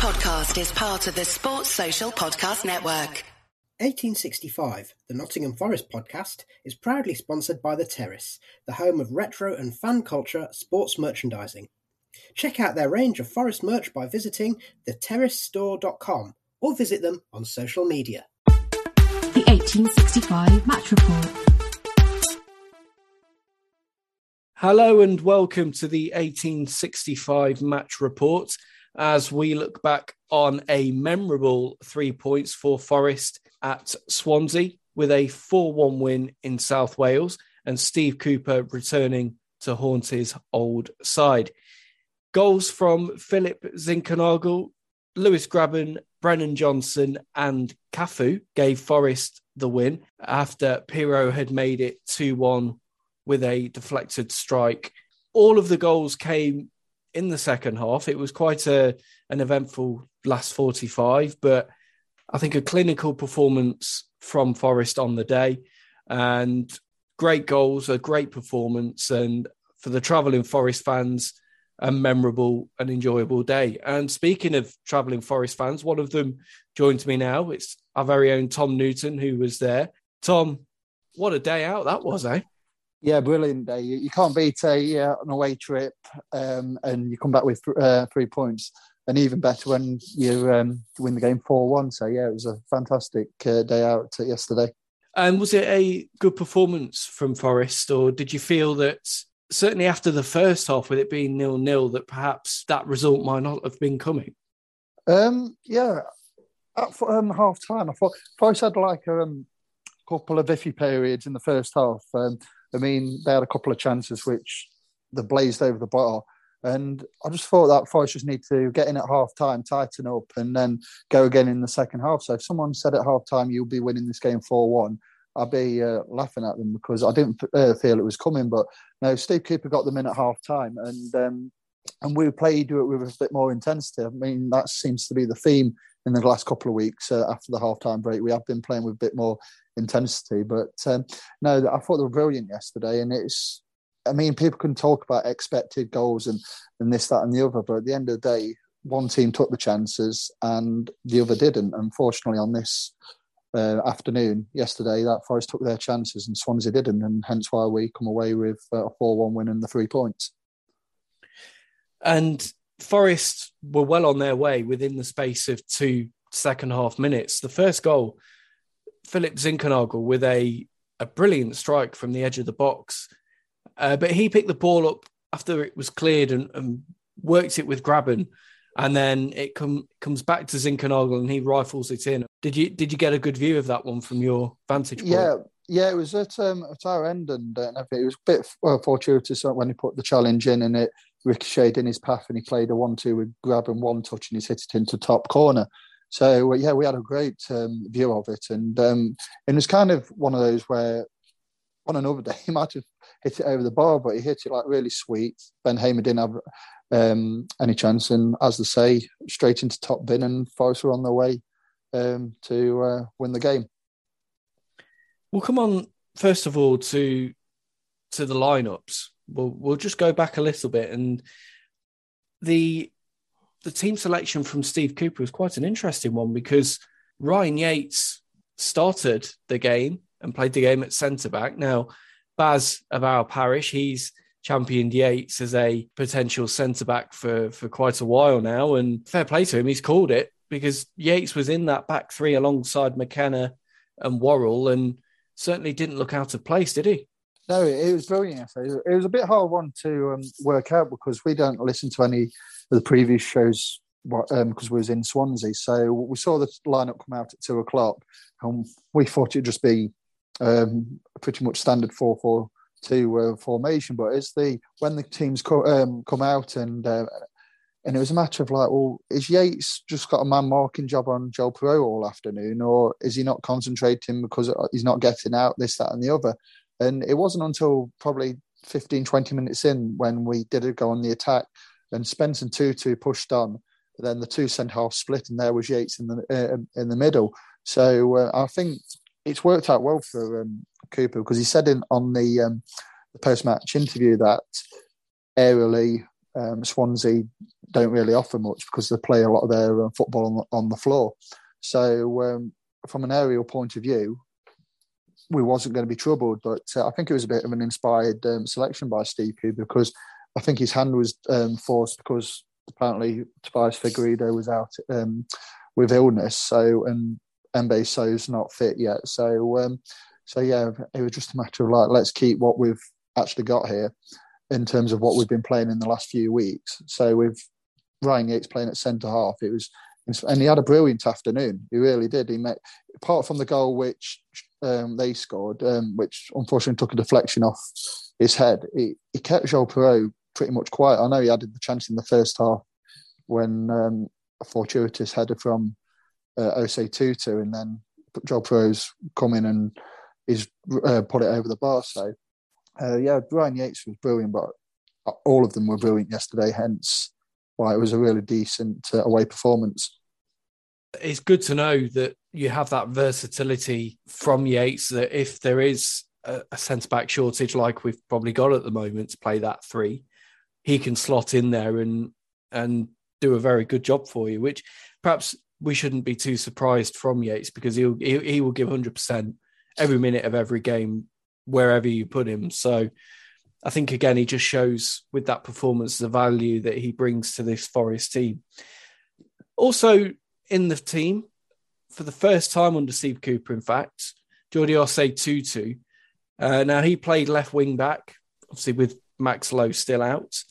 podcast is part of the Sports Social Podcast Network. 1865, the Nottingham Forest podcast, is proudly sponsored by The Terrace, the home of retro and fan culture sports merchandising. Check out their range of Forest merch by visiting theterracestore.com or visit them on social media. The 1865 Match Report. Hello and welcome to the 1865 match report as we look back on a memorable three points for Forest at Swansea with a 4 1 win in South Wales and Steve Cooper returning to haunt his old side. Goals from Philip Zinckernagel, Lewis Grabban, Brennan Johnson, and Cafu gave Forest the win after Piroe had made it 2 1 with a deflected strike. All of the goals came in the second half. It was quite a an eventful last 45, but I think a clinical performance from Forest on the day and great goals, a great performance, and for the travelling Forest fans, a memorable and enjoyable day. And speaking of travelling Forest fans, one of them joins me now. It's our very own Tom Newton who was there. Tom, what a day out that was, eh? Yeah, brilliant day. You, you can't beat a uh, an away trip um, and you come back with uh, three points. And even better when you um, win the game 4 1. So, yeah, it was a fantastic uh, day out yesterday. And was it a good performance from Forest, or did you feel that certainly after the first half, with it being nil nil, that perhaps that result might not have been coming? Um, yeah, at um, half time, I thought Forest had like a um, couple of iffy periods in the first half. Um, I mean, they had a couple of chances which they blazed over the bar. And I just thought that Forest just need to get in at half time, tighten up, and then go again in the second half. So if someone said at half time you'll be winning this game 4 1, I'd be uh, laughing at them because I didn't uh, feel it was coming. But no, Steve Cooper got them in at half time, and um, and we played it with a bit more intensity. I mean, that seems to be the theme in the last couple of weeks uh, after the half time break. We have been playing with a bit more intensity. But um, no, I thought they were brilliant yesterday, and it's. I mean, people can talk about expected goals and and this, that, and the other, but at the end of the day, one team took the chances and the other didn't. Unfortunately, on this uh, afternoon yesterday, that Forest took their chances and Swansea didn't, and hence why we come away with uh, a four-one win and the three points. And Forest were well on their way within the space of two second half minutes. The first goal Philip Zinckernagel with a, a brilliant strike from the edge of the box. Uh, but he picked the ball up after it was cleared and, and worked it with Grabban. And then it com- comes back to Zinckernagel and he rifles it in. Did you did you get a good view of that one from your vantage point? Yeah, yeah, it was at um, at our end, and uh, it was a bit well, fortuitous when he put the challenge in, and it ricocheted in his path, and he played a one-two with Grabban one touch, and he's hit it into top corner. So yeah, we had a great um, view of it, and um, it was kind of one of those where on another day he might have hit it over the bar, but he hit it like really sweet. Ben Hamer didn't have um, any chance, and as they say, straight into top bin, and Forest were on their way um, to uh, win the game. Well, come on. First of all, to to the lineups, we'll we'll just go back a little bit, and the the team selection from Steve Cooper was quite an interesting one because Ryan Yates started the game and played the game at centre back. Now, Baz of our parish, he's championed Yates as a potential centre back for, for quite a while now. And fair play to him, he's called it because Yates was in that back three alongside McKenna and Worrall and certainly didn't look out of place, did he? No, it was brilliant. It was a bit hard one to um, work out because we don't listen to any of the previous shows because um, we was in Swansea. So we saw the lineup come out at two o'clock, and we thought it'd just be um, pretty much standard four four two uh, formation. But as the when the teams co- um, come out and uh, and it was a matter of like, well, is Yates just got a man marking job on Joel Piroe all afternoon, or is he not concentrating because he's not getting out this, that, and the other? And it wasn't until probably 15, 20 minutes in when we did go on the attack and Spence and Tutu pushed on. Then the two centre half split, and there was Yates in the uh, in the middle. So uh, I think it's worked out well for um, Cooper because he said in on the um, the post match interview that aerially um, Swansea don't really offer much because they play a lot of their uh, football on the, on the floor. So, um, from an aerial point of view, we wasn't going to be troubled. But uh, I think it was a bit of an inspired um, selection by Cooper because I think his hand was um, forced because apparently Tobias Figueiredo was out um, with illness. So and Mbe Soh's not fit yet. So um, so yeah, it was just a matter of like let's keep what we've actually got here in terms of what we've been playing in the last few weeks. So with Ryan Yates playing at centre half, it was and he had a brilliant afternoon. He really did. He met apart from the goal which um, they scored, um, which unfortunately took a deflection off his head. He, he kept Joel Piroe pretty much quiet. I know he added the chance in the first half when um, a fortuitous header from uh, Osei Tutu, and then Joel Piroe's come in and he's uh, put it over the bar. So, uh, yeah, Ryan Yates was brilliant, but all of them were brilliant yesterday. Hence, why it was a really decent uh, away performance. It's good to know that you have that versatility from Yates. That if there is a, a centre back shortage, like we've probably got at the moment, to play that three, he can slot in there and and do a very good job for you. Which perhaps we shouldn't be too surprised from Yates because he'll he, he will give hundred percent every minute of every game wherever you put him. So I think again he just shows with that performance the value that he brings to this Forest team. Also in the team for the first time under Steve Cooper, in fact, Jordi Osei Tutu. Uh, now he played left wing back, obviously with Max Lowe still out.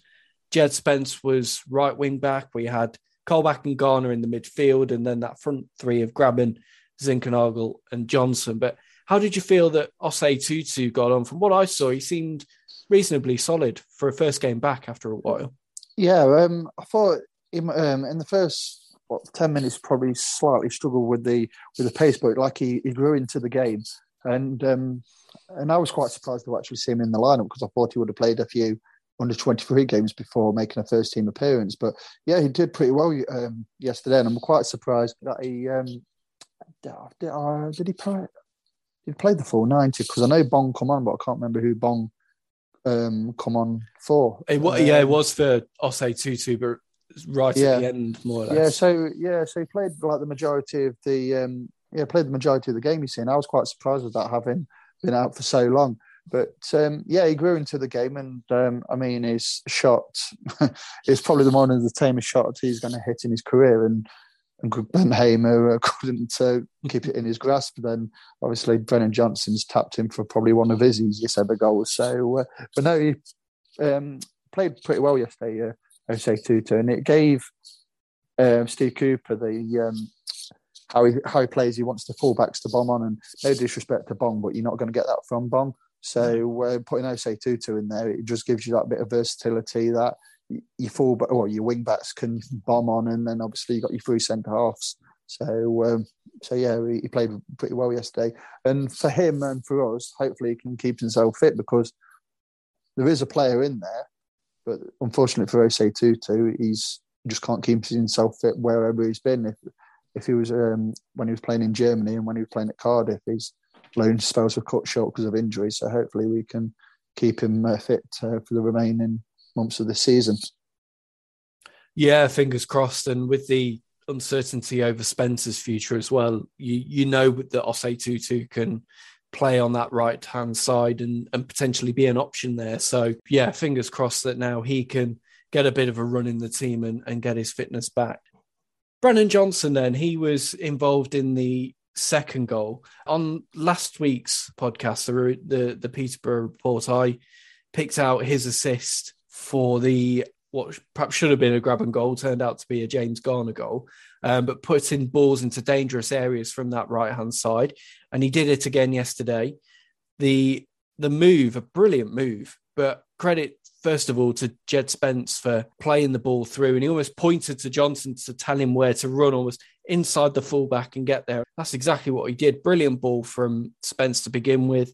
Djed Spence was right wing back. We had Colback and Garner in the midfield, and then that front three of Grabban, Zinckernagel, and Johnson. But how did you feel that Osei Tutu got on? From what I saw, he seemed reasonably solid for a first game back after a while. Yeah, um, I thought in, um, in the first what, ten minutes probably slightly struggled with the with the pace, but like he, he grew into the game, and um, and I was quite surprised to actually see him in the lineup because I thought he would have played a few under 23 games before making a first team appearance. But yeah, he did pretty well um, yesterday, and I'm quite surprised that he um, did, uh, did he play. He played the full 90 because I know Bong come on, but I can't remember who Bong um, come on for. It, was yeah, it was for Osei Tutu, but right yeah. at the end, more or less. Yeah, so yeah, so he played like the majority of the um, yeah played the majority of the game. You see, and I was quite surprised with that having been out for so long. But um, yeah, he grew into the game, and um, I mean, his shot is probably the one of the tamest shots he's going to hit in his career. And and Ben Hamer uh, couldn't uh, keep it in his grasp. Then obviously Brennan Johnson's tapped him for probably one of his easiest ever goals. So, uh, but no, he um, played pretty well yesterday. Osei Tutu, and it gave um, Steve Cooper the um, how he how he plays. He wants the fullbacks to bomb on, and no disrespect to Bong, but you're not going to get that from Bong. So uh, putting Osei Tutu in there, it just gives you that bit of versatility that your full or your wing backs can bomb on, and then obviously you got your three centre halves. So um, so yeah, he, played pretty well yesterday, and for him and for us, hopefully he can keep himself fit because there is a player in there, but unfortunately for Osei Tutu, he's he just can't keep himself fit wherever he's been. If if he was um, when he was playing in Germany and when he was playing at Cardiff, his loan spells were cut short because of injury. So hopefully we can keep him uh, fit uh, for the remaining months of the season. Yeah, fingers crossed. And with the uncertainty over Spencer's future as well, you you know that Osei Tutu can play on that right hand side and, and potentially be an option there. So yeah, fingers crossed that now he can get a bit of a run in the team and, and get his fitness back. Brennan Johnson, then, he was involved in the second goal. On last week's podcast, the, the, the Peterborough report, I picked out his assist for the what perhaps should have been a Grabban goal turned out to be a James Garner goal, um, but putting balls into dangerous areas from that right hand side, and he did it again yesterday. The the move, a brilliant move, but credit first of all to Djed Spence for playing the ball through, and he almost pointed to Johnson to tell him where to run, almost inside the fullback and get there. That's exactly what he did. Brilliant ball from Spence to begin with,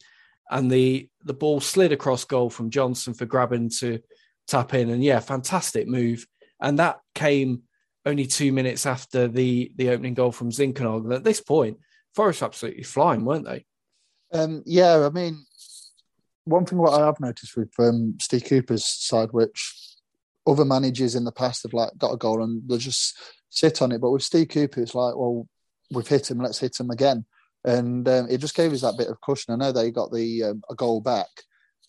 and the the ball slid across goal from Johnson for Grabban to tap in. And yeah, fantastic move. And that came only two minutes after the the opening goal from Zinckernagel. At this point, Forest absolutely flying, weren't they? Um, yeah, I mean, one thing what I have noticed with um, Steve Cooper's side, which other managers in the past have like got a goal and they'll just sit on it. But with Steve Cooper, it's like, well, we've hit him, let's hit him again. And um, it just gave us that bit of cushion. I know they got the um, a goal back,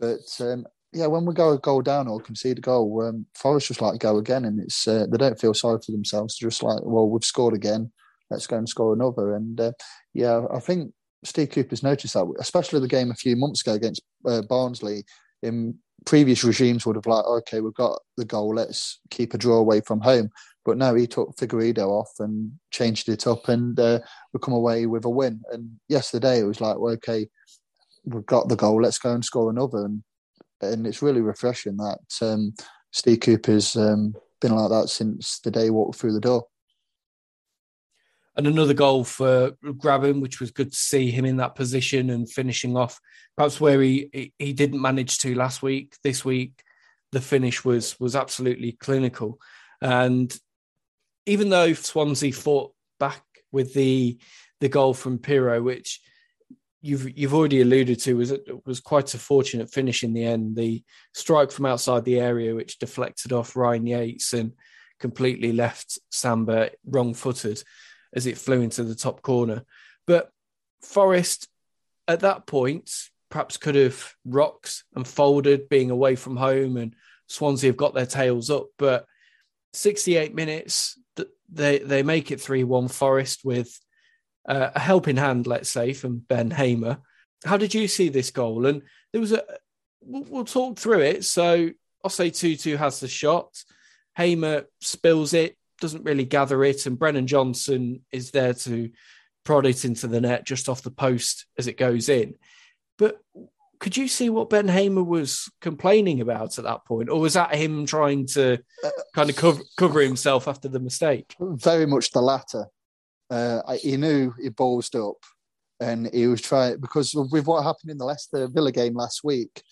but um, yeah, when we go a goal down or concede a goal, um, Forest just like go again, and it's uh, they don't feel sorry for themselves. They're just like, well, we've scored again, let's go and score another. And uh, yeah, I think Steve Cooper's noticed that, especially the game a few months ago against uh, Barnsley. In previous regimes would have like, okay, we've got the goal, let's keep a draw away from home. But no, he took Figueiredo off and changed it up, and uh, we come away with a win. And yesterday it was like, well, okay, we've got the goal, let's go and score another. And and it's really refreshing that um, Steve Cooper's um, been like that since the day he walked through the door. And another goal for Grabban, which was good to see him in that position and finishing off, perhaps where he he didn't manage to last week. This week, the finish was was absolutely clinical, and even though Swansea fought back with the the goal from Piroe, which you've you've already alluded to was it was quite a fortunate finish in the end. The strike from outside the area, which deflected off Ryan Yates and completely left Samba wrong-footed as it flew into the top corner. But Forest at that point perhaps could have rocked and folded, being away from home, and Swansea have got their tails up. But 68 minutes, they they make it 3-1 Forest with uh, a helping hand, let's say, from Ben Hamer. How did you see this goal? And there was a, we'll, we'll talk through it. So I Osei Tutu has the shot. Hamer spills it, doesn't really gather it, and Brennan Johnson is there to prod it into the net just off the post as it goes in. But could you see what Ben Hamer was complaining about at that point, or was that him trying to kind of cover, cover himself after the mistake? Very much the latter uh, he knew he ballsed up and he was trying because with what happened in the Leicester Villa game last week,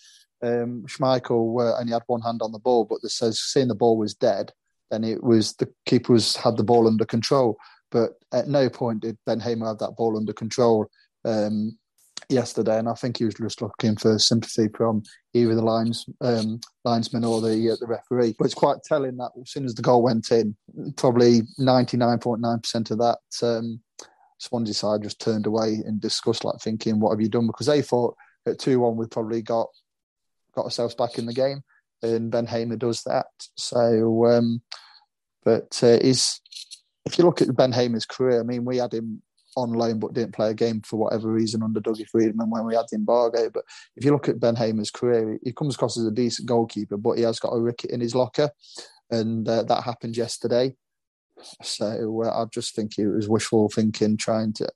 um, Schmeichel uh, only had one hand on the ball, but this says seeing the ball was dead, then it was the keeper was had the ball under control. But at no point did Ben Hamer have that ball under control. Um, yesterday, and I think he was just looking for sympathy from either the lines um, linesman or the uh, the referee. But it's quite telling that as soon as the goal went in, probably ninety nine point nine percent of that um, Swansea side just turned away in disgust, like thinking, "What have you done?" Because they thought at two one we probably got got ourselves back in the game, and Ben Hamer does that. So, um, but uh, is if you look at Ben Hamer's career, I mean, we had him on loan but didn't play a game for whatever reason under Dougie Freedman when we had the embargo. But if you look at Ben Hamer's career, he comes across as a decent goalkeeper, but he has got a ricket in his locker, and uh, that happened yesterday. So uh, I just think it was wishful thinking, trying to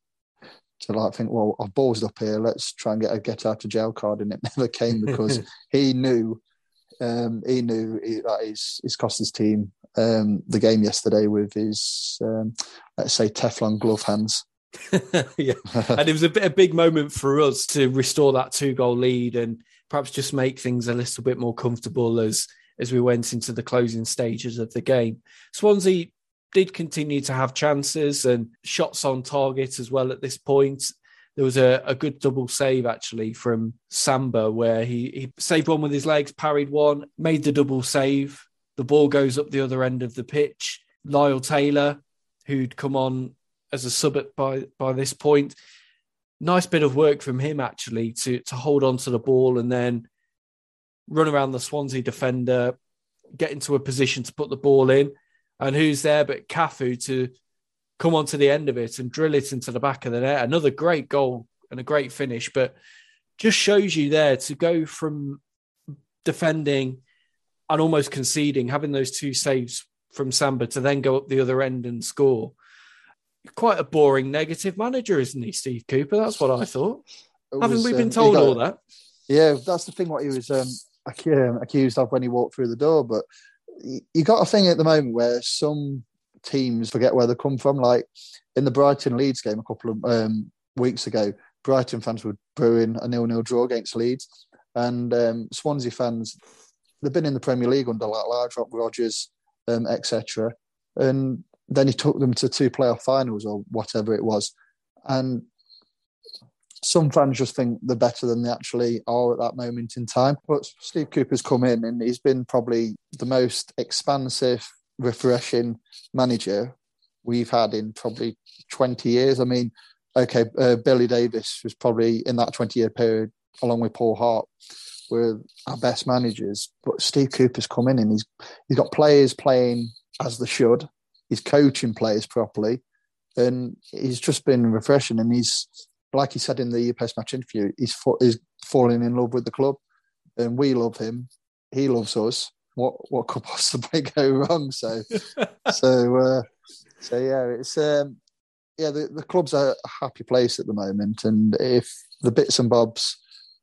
to like think, well, I've balls up here. Let's try and get a get out of jail card, and it never came because he knew. Um, he knew he, that he's, he's cost his team um, the game yesterday with his, um, let's say, Teflon glove hands. yeah, and it was a bit a big moment for us to restore that two goal lead and perhaps just make things a little bit more comfortable as as we went into the closing stages of the game. Swansea did continue to have chances and shots on target as well at this point. There was a, a good double save actually from Samba where he, he saved one with his legs, parried one, made the double save. The ball goes up the other end of the pitch. Lyle Taylor, who'd come on as a sub by by this point. Nice bit of work from him actually to to hold on to the ball and then run around the Swansea defender, get into a position to put the ball in, and who's there but Cafu to come on to the end of it and drill it into the back of the net. Another great goal and a great finish, but just shows you there to go from defending and almost conceding, having those two saves from Samba to then go up the other end and score quite a boring negative manager, isn't he, Steve Cooper? That's what I thought. Was, Haven't we been um, told got, all that? Yeah, that's the thing. What he was um, accused of when he walked through the door. But you got a thing at the moment where some teams forget where they come from. Like in the Brighton Leeds game a couple of um, weeks ago, Brighton fans were brewing a nil-nil draw against Leeds, and um, Swansea fans they've been in the Premier League under like Laudrup, Rodgers, um, etc. And then he took them to two playoff finals or whatever it was. And some fans just think they're better than they actually are at that moment in time. But Steve Cooper's come in and he's been probably the most expansive, refreshing manager we've had in probably 20 years. I mean, okay, uh, Billy Davies was probably in that 20 year period, along with Paul Hart, were our best managers. But Steve Cooper's come in and he's he's got players playing as they should. He's coaching players properly, and he's just been refreshing. And he's like he said in the post match interview, he's he's falling in love with the club, and we love him. He loves us. What what could possibly go wrong? So so uh, so yeah, it's um, yeah the, the club's a happy place at the moment, and if the bits and bobs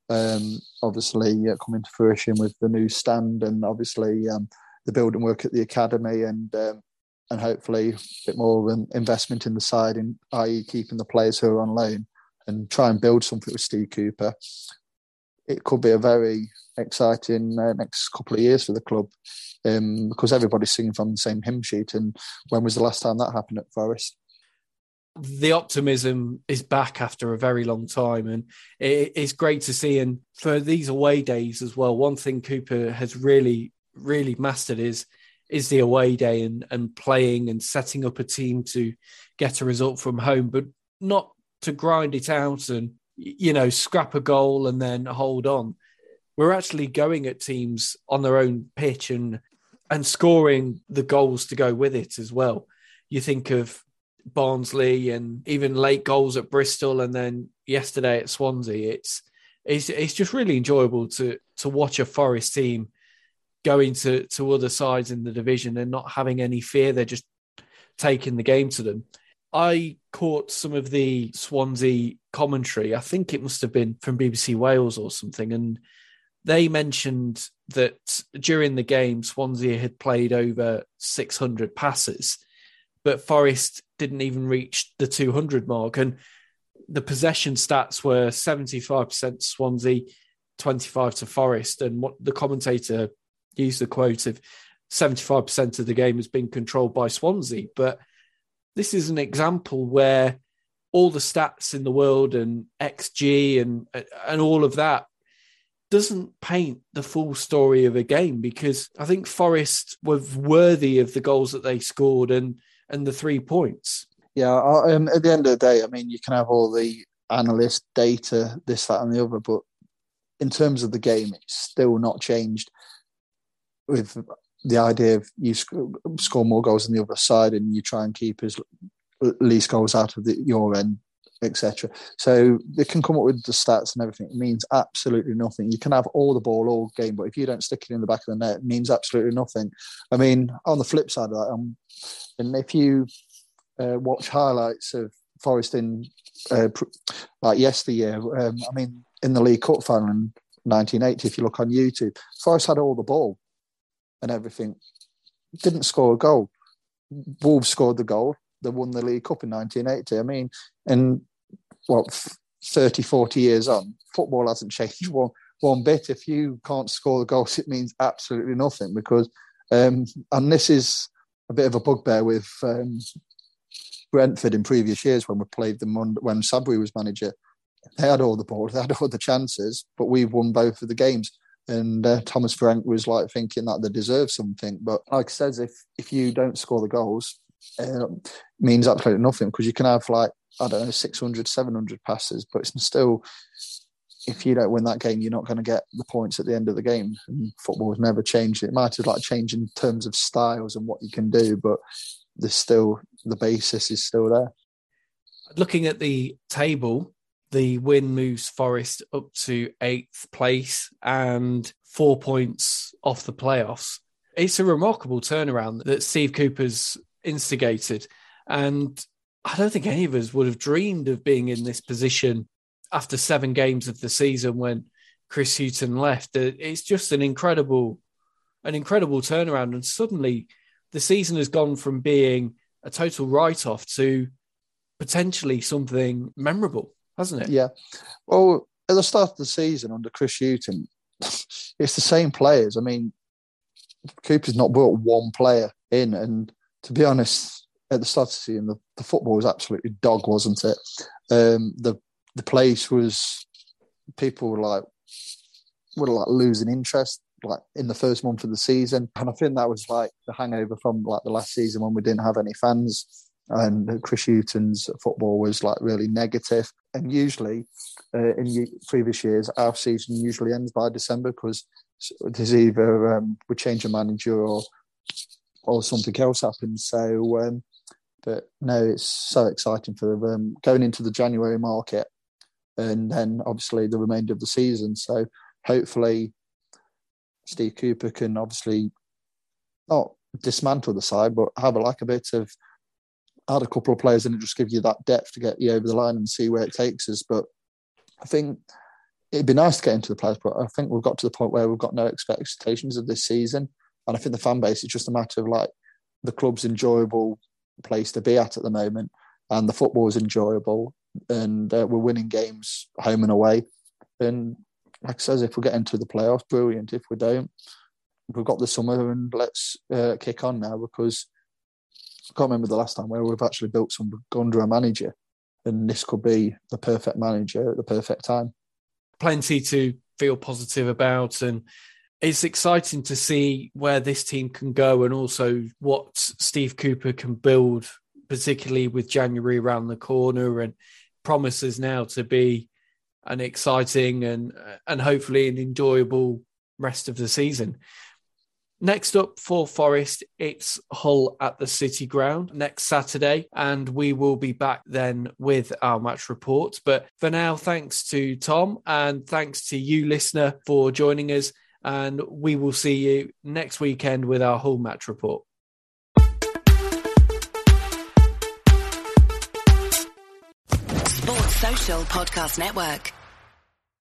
um, obviously uh, come into fruition with the new stand and obviously um, the building work at the academy and um, and hopefully a bit more of an investment in the side, in i.e. keeping the players who are on loan and try and build something with Steve Cooper. It could be a very exciting uh, next couple of years for the club um, because everybody's singing from the same hymn sheet. And when was the last time that happened at Forest? the optimism is back after a very long time and it's great to see and for these away days as well one thing cooper has really really mastered is is the away day and and playing and setting up a team to get a result from home but not to grind it out and you know scrap a goal and then hold on we're actually going at teams on their own pitch and and scoring the goals to go with it as well you think of Barnsley and even late goals at Bristol and then yesterday at Swansea. It's it's it's just really enjoyable to to watch a Forest team going to to other sides in the division and not having any fear. They're just taking the game to them. I caught some of the Swansea commentary. I think it must have been from BBC Wales or something, and they mentioned that during the game Swansea had played over 600 passes but Forest didn't even reach the 200 mark. And the possession stats were 75% Swansea, 25 to Forest. And what the commentator used the quote of 75% of the game has been controlled by Swansea. But this is an example where all the stats in the world and XG and and all of that doesn't paint the full story of a game because I think Forest were worthy of the goals that they scored and and the three points. Yeah, um, at the end of the day, I mean, you can have all the analyst data, this, that, and the other, but in terms of the game, it's still not changed. With the idea of you score more goals than the other side, and you try and keep as least goals out of the, your end, etc. So they can come up with the stats and everything. It means absolutely nothing. You can have all the ball all game, but if you don't stick it in the back of the net, it means absolutely nothing. I mean, on the flip side of that, um, and if you uh, watch highlights of Forest in uh, like yesteryear, um, I mean, in the League Cup final in 1980, if you look on YouTube, Forest had all the ball and everything, didn't score a goal. Wolves scored the goal. They won the League Cup in 1980. I mean, and what 30, 40 years on, football hasn't changed one one bit. If you can't score the goals, it means absolutely nothing because, um, and this is a bit of a bugbear with um, Brentford in previous years when we played them on, when Sabri was manager. They had all the ball, they had all the chances, but we've won both of the games. And uh, Thomas Frank was like thinking that they deserve something. But like I said, if if you don't score the goals, uh, means absolutely nothing because you can have like I don't know 600, 700 passes, but it's still if you don't win that game, you're not going to get the points at the end of the game. And football has never changed. It might have like changed in terms of styles and what you can do, but there's still the basis is still there. Looking at the table, the win moves Forest up to eighth place and four points off the playoffs. It's a remarkable turnaround that Steve Cooper's instigated. And I don't think any of us would have dreamed of being in this position after seven games of the season when Chris Hughton left. Uh, it's just an incredible, an incredible turnaround, and suddenly the season has gone from being a total write-off to potentially something memorable, hasn't it? Yeah. Well, at the start of the season under Chris Hughton, it's the same players. I mean, Cooper's not brought one player in, and to be honest, at the start of the season, the, the football was absolutely dog, wasn't it? Um, the the place was people were like were like losing interest like in the first month of the season, and I think that was like the hangover from like the last season when we didn't have any fans and Chris Hughton's football was like really negative. And usually, uh, in previous years, our season usually ends by December because there's either um, we change a manager or or something else happens. So, um, but no, it's so exciting for um, going into the January market, and then obviously the remainder of the season. So hopefully, Steve Cooper can obviously not dismantle the side, but have a, like a bit of add a couple of players and it just gives you that depth to get you over the line and see where it takes us. But I think it'd be nice to get into the players, but I think we've got to the point where we've got no expectations of this season. And I think the fan base is just a matter of like the club's enjoyable place to be at at the moment, and the football is enjoyable, and uh, we're winning games home and away. And like I says, if we get into the playoffs, brilliant. If we don't, we've got the summer and let's uh, kick on now because can't remember the last time where we've actually built some under a manager, and this could be the perfect manager at the perfect time. Plenty to feel positive about, and it's exciting to see where this team can go, and also what Steve Cooper can build, particularly with January around the corner, and promises now to be an exciting and and hopefully an enjoyable rest of the season. Next up for Forest, it's Hull at the City Ground next Saturday, and we will be back then with our match report. But for now, thanks to Tom and thanks to you, listener, for joining us. And we will see you next weekend with our Hull match report. Sports Social Podcast Network.